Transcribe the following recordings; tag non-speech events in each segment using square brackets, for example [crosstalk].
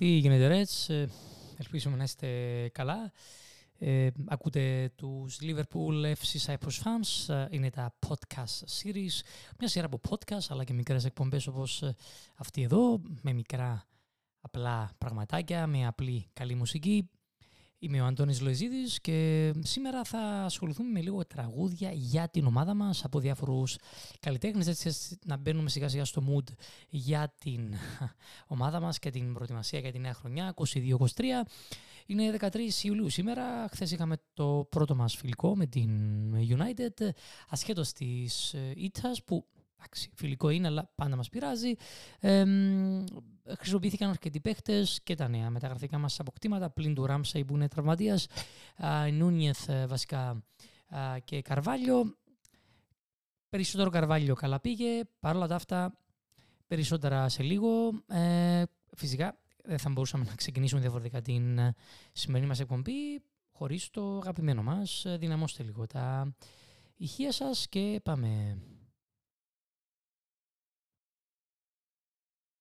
Τι γίνεται Ρέτς, ε, ελπίζουμε να είστε καλά. Ε, ακούτε τους Liverpool FC Cyprus Fans, ε, είναι τα podcast series, μια σειρά από podcast αλλά και μικρές εκπομπές όπως ε, αυτή εδώ, με μικρά απλά πραγματάκια, με απλή καλή μουσική. Είμαι ο Αντώνης Λοεζίδης και σήμερα θα ασχοληθούμε με λίγο τραγούδια για την ομάδα μας από διάφορους καλλιτέχνες έτσι να μπαίνουμε σιγά σιγά στο mood για την [laughs] ομάδα μας και την προετοιμασία για τη νέα χρονιά 22-23. Είναι 13 Ιουλίου σήμερα, χθες είχαμε το πρώτο μας φιλικό με την United ασχέτως της ήττας που Εντάξει, φιλικό είναι, αλλά πάντα μας πειράζει. Ε, χρησιμοποιήθηκαν αρκετοί παίχτες και τα νέα μεταγραφικά μας αποκτήματα πλην του Ράμσαϊ που είναι τραυματίας. Νούνιεθ ε, βασικά και Καρβάλιο. Περισσότερο Καρβάλιο καλά πήγε. Παρ' όλα τα αυτά, περισσότερα σε λίγο. Ε, φυσικά δεν θα μπορούσαμε να ξεκινήσουμε διαφορετικά την ε, σημερινή μας εκπομπή χωρίς το αγαπημένο μας. Δυναμώστε λίγο τα ηχεία σας και πάμε.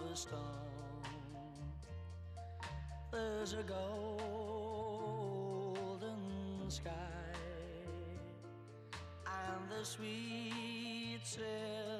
a storm. There's a golden sky and the sweet silver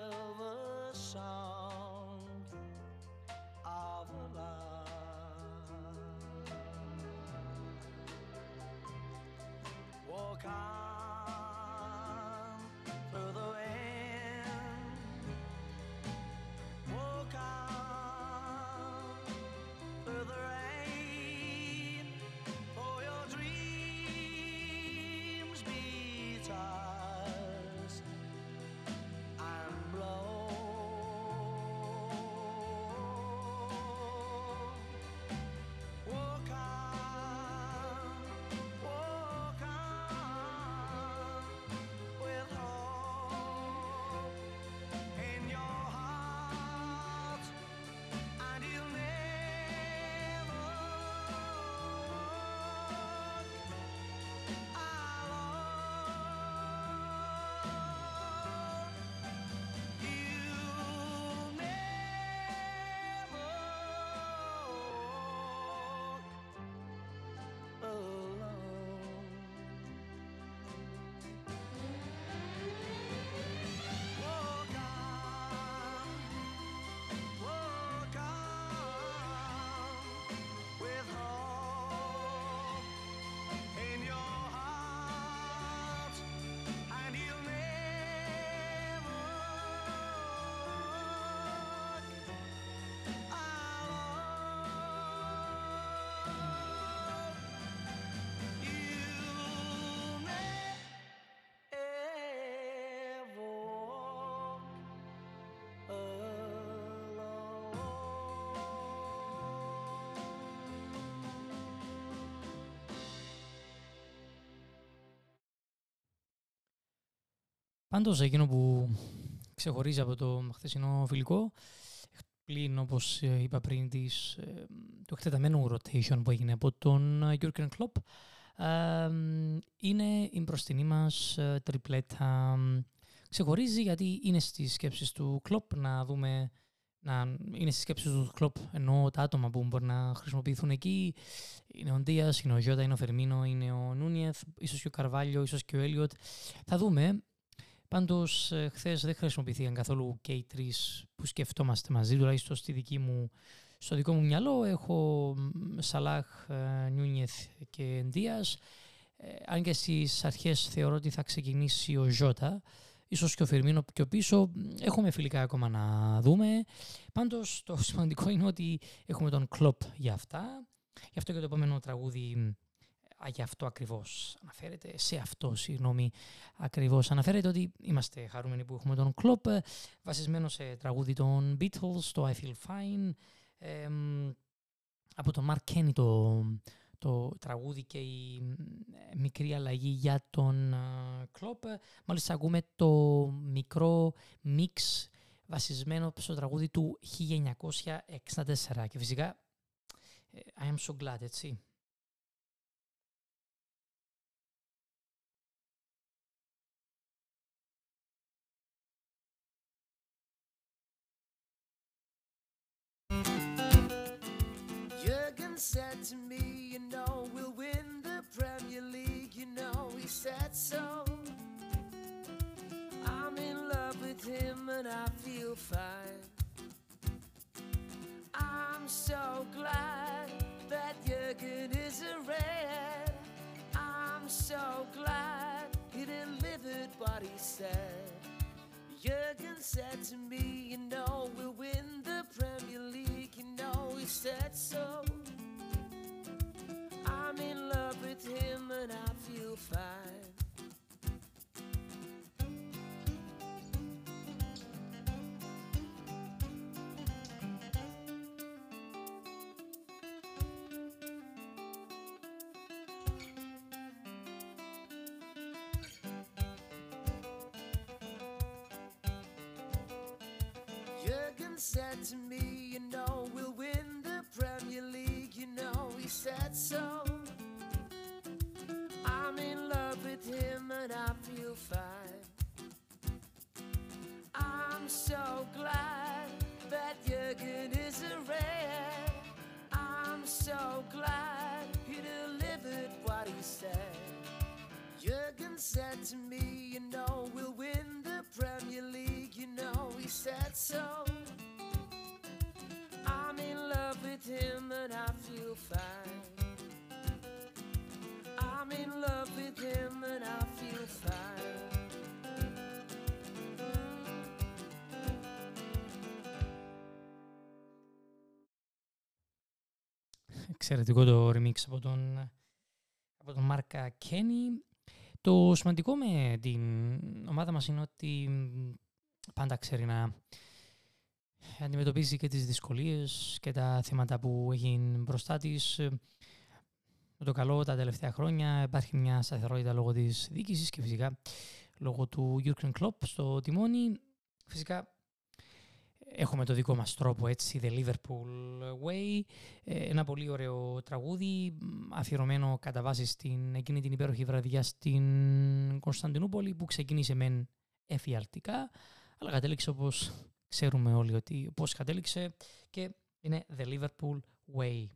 Πάντως εκείνο που ξεχωρίζει από το χθεσινό φιλικό, πλην όπως ε, είπα πριν της, ε, το εκτεταμένο rotation που έγινε από τον Jurgen Klopp, είναι η μπροστινή μας ε, τριπλέτα. Ξεχωρίζει γιατί είναι στις σκέψεις του Klopp να δούμε να είναι στις σκέψεις του Klopp ενώ τα άτομα που μπορεί να χρησιμοποιηθούν εκεί είναι ο Ντίας, είναι ο Γιώτα, είναι ο Φερμίνο, είναι ο Νούνιεθ, ίσως και ο Καρβάλιο, ίσως και ο Έλιοτ. Θα δούμε Πάντως, ε, χθες δεν χρησιμοποιήθηκαν καθόλου και οι τρει που σκεφτόμαστε μαζί, τουλάχιστον στη δική μου, στο δικό μου μυαλό. Έχω Σαλάχ, ε, Νιούνιεθ και Ντίας. Ε, αν και στις αρχές θεωρώ ότι θα ξεκινήσει ο Ζώτα, ίσως και ο Φερμίνο πιο πίσω. Έχουμε φιλικά ακόμα να δούμε. Πάντως, το [laughs] σημαντικό είναι ότι έχουμε τον κλοπ για αυτά. Γι' αυτό και το επόμενο τραγούδι για αυτό ακριβώς αναφέρεται, σε αυτό συγγνώμη ακριβώς αναφέρεται ότι είμαστε χαρούμενοι που έχουμε τον Κλόπ βασισμένο σε τραγούδι των Beatles, το I Feel Fine από τον Mark Kenny το, το τραγούδι και η μικρή αλλαγή για τον Κλόπ. Μάλιστα ακούμε το μικρό μίξ βασισμένο στο τραγούδι του 1964 και φυσικά ε, I am so glad, έτσι. Said to me, you know, we'll win the Premier League, you know, he said so. I'm in love with him and I feel fine. I'm so glad that Jurgen is a red. I'm so glad he delivered what he said. Jurgen said to me, you know, we'll win the Premier League, you know, he said so. Said to me, you know, we'll win the Premier League, you know, he said so. I'm in love with him and I feel fine. I'm so glad that Jurgen is a red. I'm so glad he delivered what he said. Jurgen said to me, you know, we'll win the Premier League, you know, he said so. Him and I feel fine. I'm in love with him and I feel fine. Εξαιρετικό το remix από τον, από τον Μάρκα Κένι. Το σημαντικό με την ομάδα μας είναι ότι πάντα ξέρει να αντιμετωπίζει και τις δυσκολίες και τα θέματα που έχει μπροστά της. Με το καλό τα τελευταία χρόνια υπάρχει μια σταθερότητα λόγω της διοίκησης και φυσικά λόγω του Jurgen Klopp στο τιμόνι. Φυσικά έχουμε το δικό μας τρόπο έτσι, The Liverpool Way, ένα πολύ ωραίο τραγούδι αφιερωμένο κατά βάση στην εκείνη την υπέροχη βραδιά στην Κωνσταντινούπολη που ξεκίνησε μεν εφιαλτικά αλλά κατέληξε όπως ξέρουμε όλοι ότι πώς κατέληξε και είναι The Liverpool Way.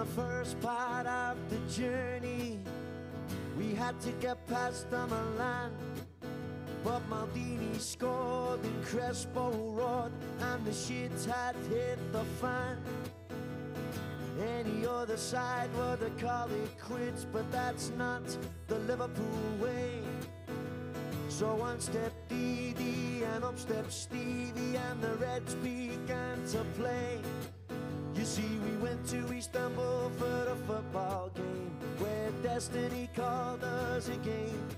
The first part of the journey, we had to get past the Milan. But Maldini scored and Crespo roared, and the shits had hit the fan. Any other side would have called it quits, but that's not the Liverpool way. So on step Didi and up step Stevie, and the Reds began to play. You see, we to Istanbul for the football game where destiny called us again.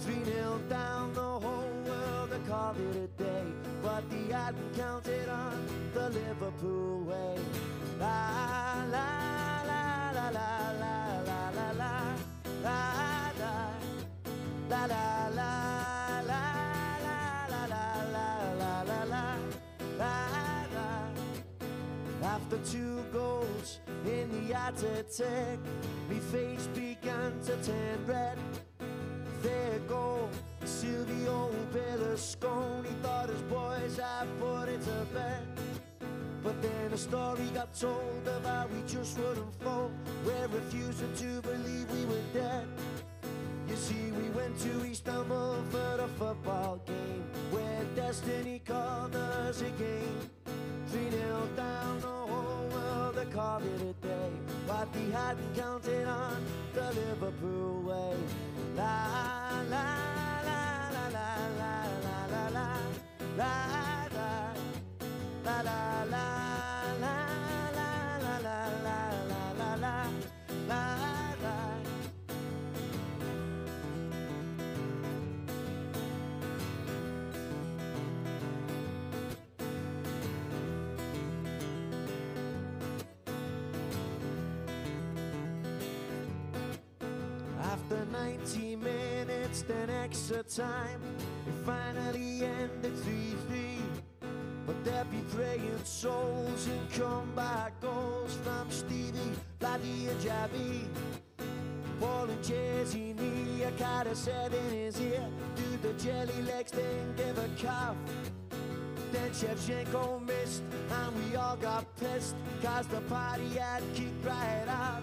3 0 down, the whole world had called it a day, but they hadn't counted on the Liverpool way. La la la la la la la la la la la la la la after two in the attack, me face began to turn red. There go Silvio Berlusconi, thought his boys had put it to bed. But then a story got told of how we just wouldn't fold. We're refusing to believe we were dead. You see, we went to Istanbul for a football game where destiny called us again. I've been counting on the Liverpool way. La la la la la la la la la. Minutes, then extra time. It finally ended 3 3. But there be praying souls and come comeback goals from Stevie, Bloody and Jabby. Paul and Jay-Z, knee, I kinda said in his ear, do the jelly legs, then give a cough. Then Shevchenko missed, and we all got pissed, cause the party had kicked right off.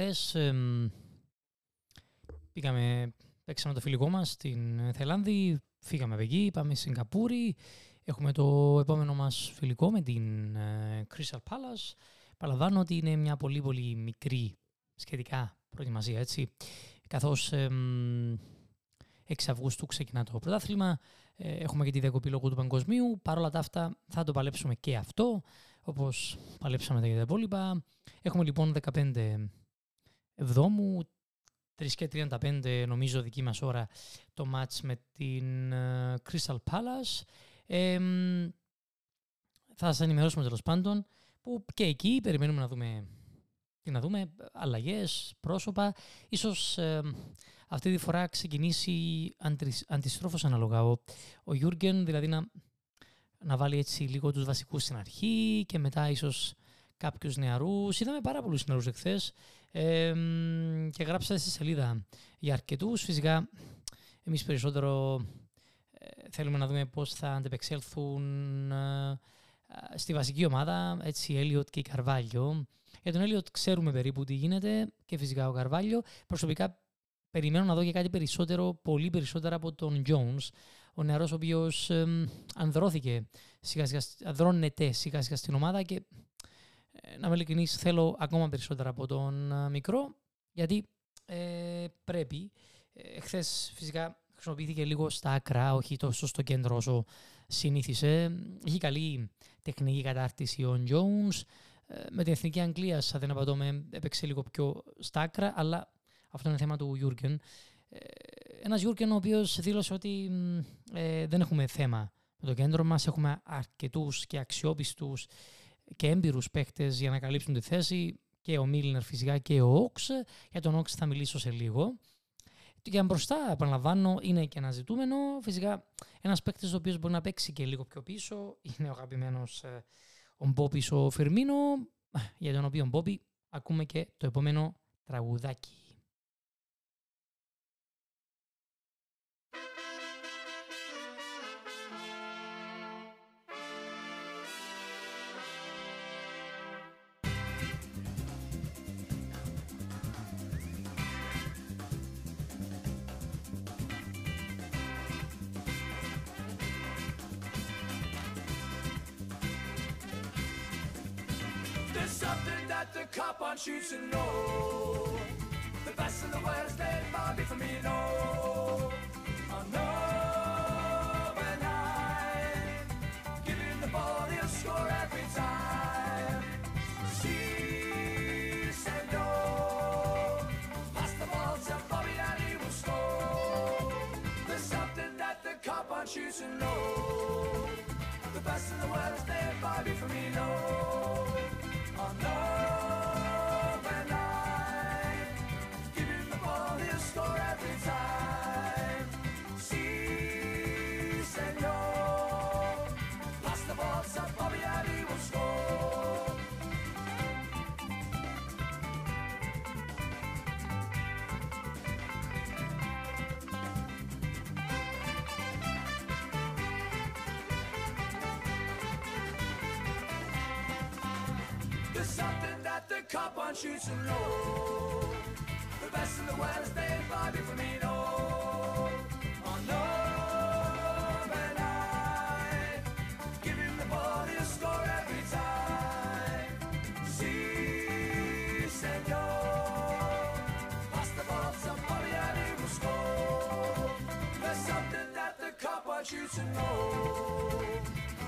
Χθες πήγαμε, παίξαμε το φιλικό μας στην Θελάνδη, φύγαμε από εκεί, πάμε στη Σιγκαπούρη, έχουμε το επόμενο μας φιλικό με την ε, Crystal Palace. Παραλαμβάνω ότι είναι μια πολύ πολύ μικρή σχετικά προετοιμασία, έτσι. Καθώς εμ, 6 Αυγούστου ξεκινά το πρωτάθλημα, ε, έχουμε και τη διακοπή λόγω του παγκοσμίου. Παρ' όλα τα αυτά θα το παλέψουμε και αυτό, όπως παλέψαμε τα για τα υπόλοιπα. Έχουμε λοιπόν 15 Εβδόμου, 3 και 35 νομίζω δική μας ώρα το μάτς με την ε, Crystal Palace. Ε, μ, θα σας ενημερώσουμε τέλος πάντων που και εκεί περιμένουμε να δούμε τι να δούμε, αλλαγές, πρόσωπα. Ίσως ε, αυτή τη φορά ξεκινήσει αντις, αντιστρόφως αναλογά. Ο, ο Γιούργεν δηλαδή να, να βάλει έτσι λίγο τους βασικούς στην αρχή και μετά ίσως κάποιους νεαρούς. Είδαμε πάρα πολλούς νεαρούς εχθές ε, μ, και γράψατε στη σελίδα για αρκετούς. Φυσικά εμείς περισσότερο ε, θέλουμε να δούμε πώς θα αντεπεξέλθουν ε, ε, στη βασική ομάδα, έτσι, η Έλιοτ και η Καρβάλιο. Για τον Έλιοτ ξέρουμε περίπου τι γίνεται και φυσικά ο Καρβάλιο. Προσωπικά περιμένω να δω και κάτι περισσότερο, πολύ περισσότερο από τον Jones. Ο νεαρός ο οποίος εμ, ανδρώθηκε σιγά σιγά, ανδρώνεται σιγά σιγά στην ομάδα και ε, να είμαι ειλικρινής, θέλω ακόμα περισσότερα από τον ε, μικρό, γιατί ε, πρέπει. Ε, Χθες φυσικά χρησιμοποιήθηκε λίγο στα άκρα, όχι τόσο στο κέντρο όσο συνήθισε. Έχει καλή τεχνική κατάρτιση ο Jones. Ε, με την Εθνική Αγγλία, σαν δεν απατώμε, έπαιξε λίγο πιο στα άκρα, αλλά αυτό είναι θέμα του Γιούργεν. Ε, ένας Γιούργεν ο οποίος δήλωσε ότι μ, ε, δεν έχουμε θέμα με το κέντρο μας, έχουμε αρκετούς και αξιόπιστους και έμπειρους παίχτες για να καλύψουν τη θέση και ο Μίλνερ φυσικά και ο Όξ. Για τον Όξ θα μιλήσω σε λίγο. Και αν μπροστά, επαναλαμβάνω, είναι και ένα ζητούμενο. Φυσικά, ένας παίκτης ο οποίος μπορεί να παίξει και λίγο πιο πίσω είναι ο αγαπημένος ο Μπόμπι ο Φερμίνο, για τον οποίο Μπόπι ακούμε και το επόμενο τραγουδάκι. Wants you to know. The best in the world is dead, Bobby Firmino. Oh no, when I give him the ball, he'll score every time. Si. Pass the ball to Bobby and he will score. There's something that the cop you to know. There's something that the cop wants you to know. The best in the world is staying far from me, no. On open night, giving the body a score every time. Senor. Pass the ball, somebody score. There's something that the cop wants you to know.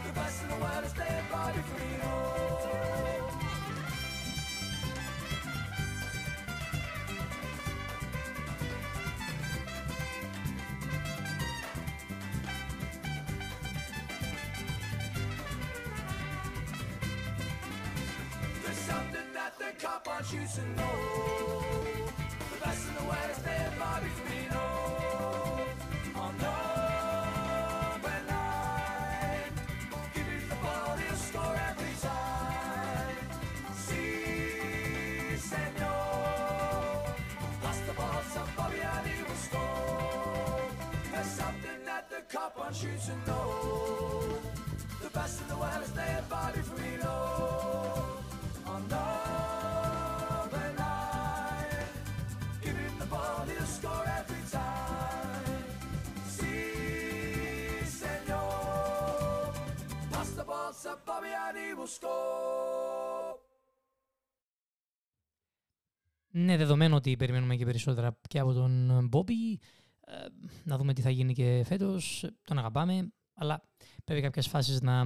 The best in the world is staying far from red cop on shoes and gold. The best and the worst, they're Bobby Spino. On number nine, give him the ball, he'll score every time. Si, senor, pass the ball to Bobby and he will score. There's something that the cop on shoes and gold. The best and the worst, they're Bobby Spino. Ναι, δεδομένο ότι περιμένουμε και περισσότερα και από τον Μπόμπι. Ε, να δούμε τι θα γίνει και φέτος. Τον αγαπάμε. Αλλά πρέπει κάποιες φάσεις να,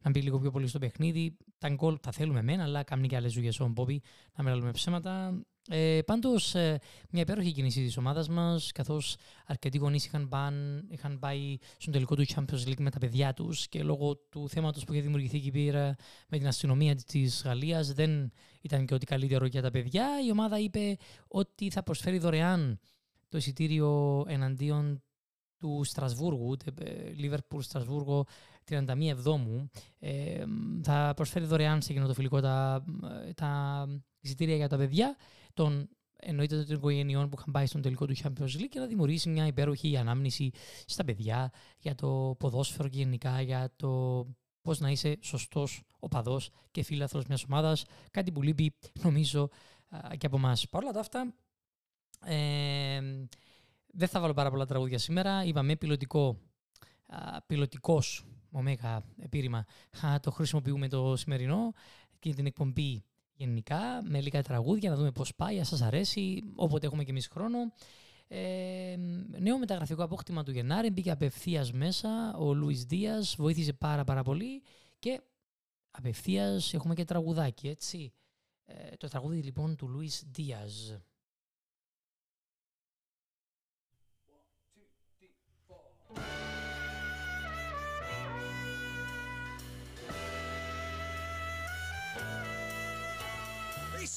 να μπει λίγο πιο πολύ στο παιχνίδι. Τα γκολ τα θέλουμε μένα, αλλά κάνουν και άλλες δουλειές ο Μπόμπι. Να μην λέμε ψέματα. Ε, Πάντως, μια υπέροχη κίνηση της ομάδας μας, καθώς αρκετοί γονείς είχαν, πάν- είχαν πάει στον τελικό του Champions League με τα παιδιά τους και λόγω του θέματος που είχε δημιουργηθεί εκεί πέρα με την αστυνομία της Γαλλίας, δεν ήταν και ό,τι καλύτερο για τα παιδιά. Η ομάδα είπε ότι θα προσφέρει δωρεάν το εισιτήριο εναντίον του Στρασβούργου, Λίβερπουλ Στρασβούργο 31 Εβδόμου. Ε, θα προσφέρει δωρεάν σε κοινοτοφιλικό τα, τα εισιτήρια για τα παιδιά των εννοείται των οικογενειών που είχαν πάει στον τελικό του Champions League και να δημιουργήσει μια υπέροχη ανάμνηση στα παιδιά για το ποδόσφαιρο και γενικά για το πώς να είσαι σωστός οπαδός και φίλαθρος μιας ομάδας. Κάτι που λείπει νομίζω α, και από εμάς. Παρ' όλα τα αυτά, ε, δεν θα βάλω πάρα πολλά τραγούδια σήμερα. Είπαμε πιλωτικό, α, πιλωτικός ωμέγα επίρρημα. Α, το χρησιμοποιούμε το σημερινό και την εκπομπή γενικά με λίγα τραγούδια να δούμε πώς πάει, αν σας αρέσει, όποτε έχουμε και εμείς χρόνο. Ε, νέο μεταγραφικό απόκτημα του Γενάρη μπήκε απευθείας μέσα ο Λουίς Δίας, βοήθησε πάρα πάρα πολύ και απευθείας έχουμε και τραγουδάκι, έτσι. Ε, το τραγούδι λοιπόν του Λουίς Δίας.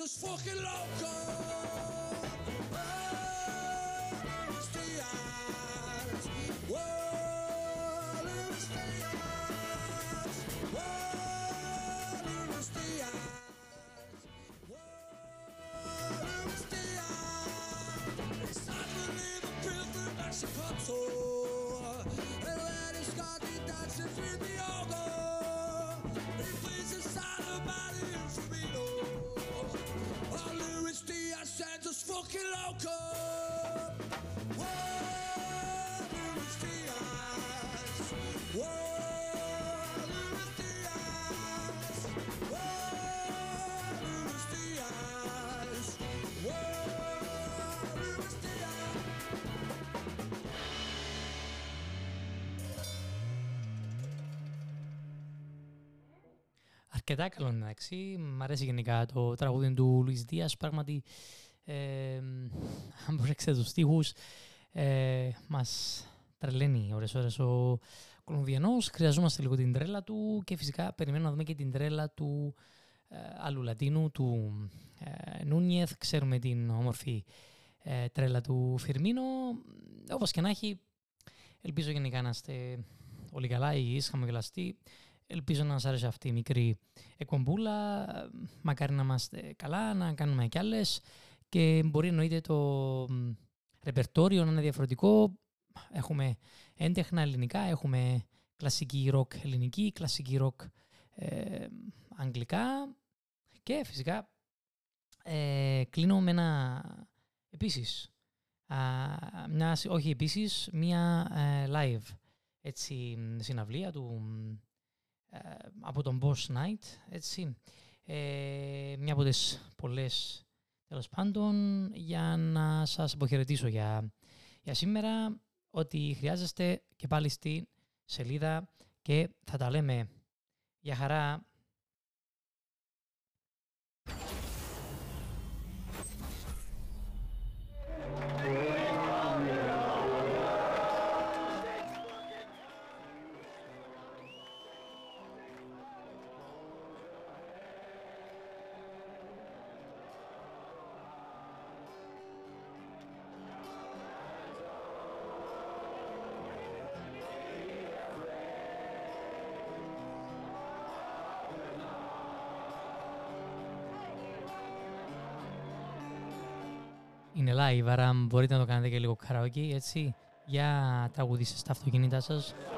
is fucking local. Αρκετά καλό εντάξει. Μ' αρέσει γενικά το τραγούδι του Λουίς Δίας. Πράγματι, ε, αν προσέξετε τους στίχους, ε, μας τρελαίνει ώρες ώρες ο Κολομβιανός. Χρειαζόμαστε λίγο την τρέλα του και φυσικά περιμένουμε να δούμε και την τρέλα του ε, άλλου Λατίνου, του ε, Νούνιεθ. Ξέρουμε την όμορφη ε, τρέλα του Φιρμίνο. Όπως και να έχει, ελπίζω γενικά να είστε όλοι καλά, υγιείς, χαμογελαστοί. Ελπίζω να σας άρεσε αυτή η μικρή εκπομπούλα. Μακάρι να είμαστε καλά, να κάνουμε κι άλλες. Και μπορεί εννοείται το μ, ρεπερτόριο να είναι διαφορετικό. Έχουμε έντεχνα ελληνικά, έχουμε κλασική ροκ ελληνική, κλασική ροκ ε, αγγλικά και φυσικά ε, κλείνω με ένα επίσης α, μια, όχι επίσης μια ε, live έτσι συναυλία του ε, από τον Boss Night έτσι. Ε, μια από τις πολλές τέλος πάντων για να σας αποχαιρετήσω για, για σήμερα ότι χρειάζεστε και πάλι στη σελίδα και θα τα λέμε για χαρά Είναι live, άρα μπορείτε να το κάνετε και λίγο karaoke, έτσι. Για τραγουδίστε στα αυτοκίνητα σας. Puerto Rico,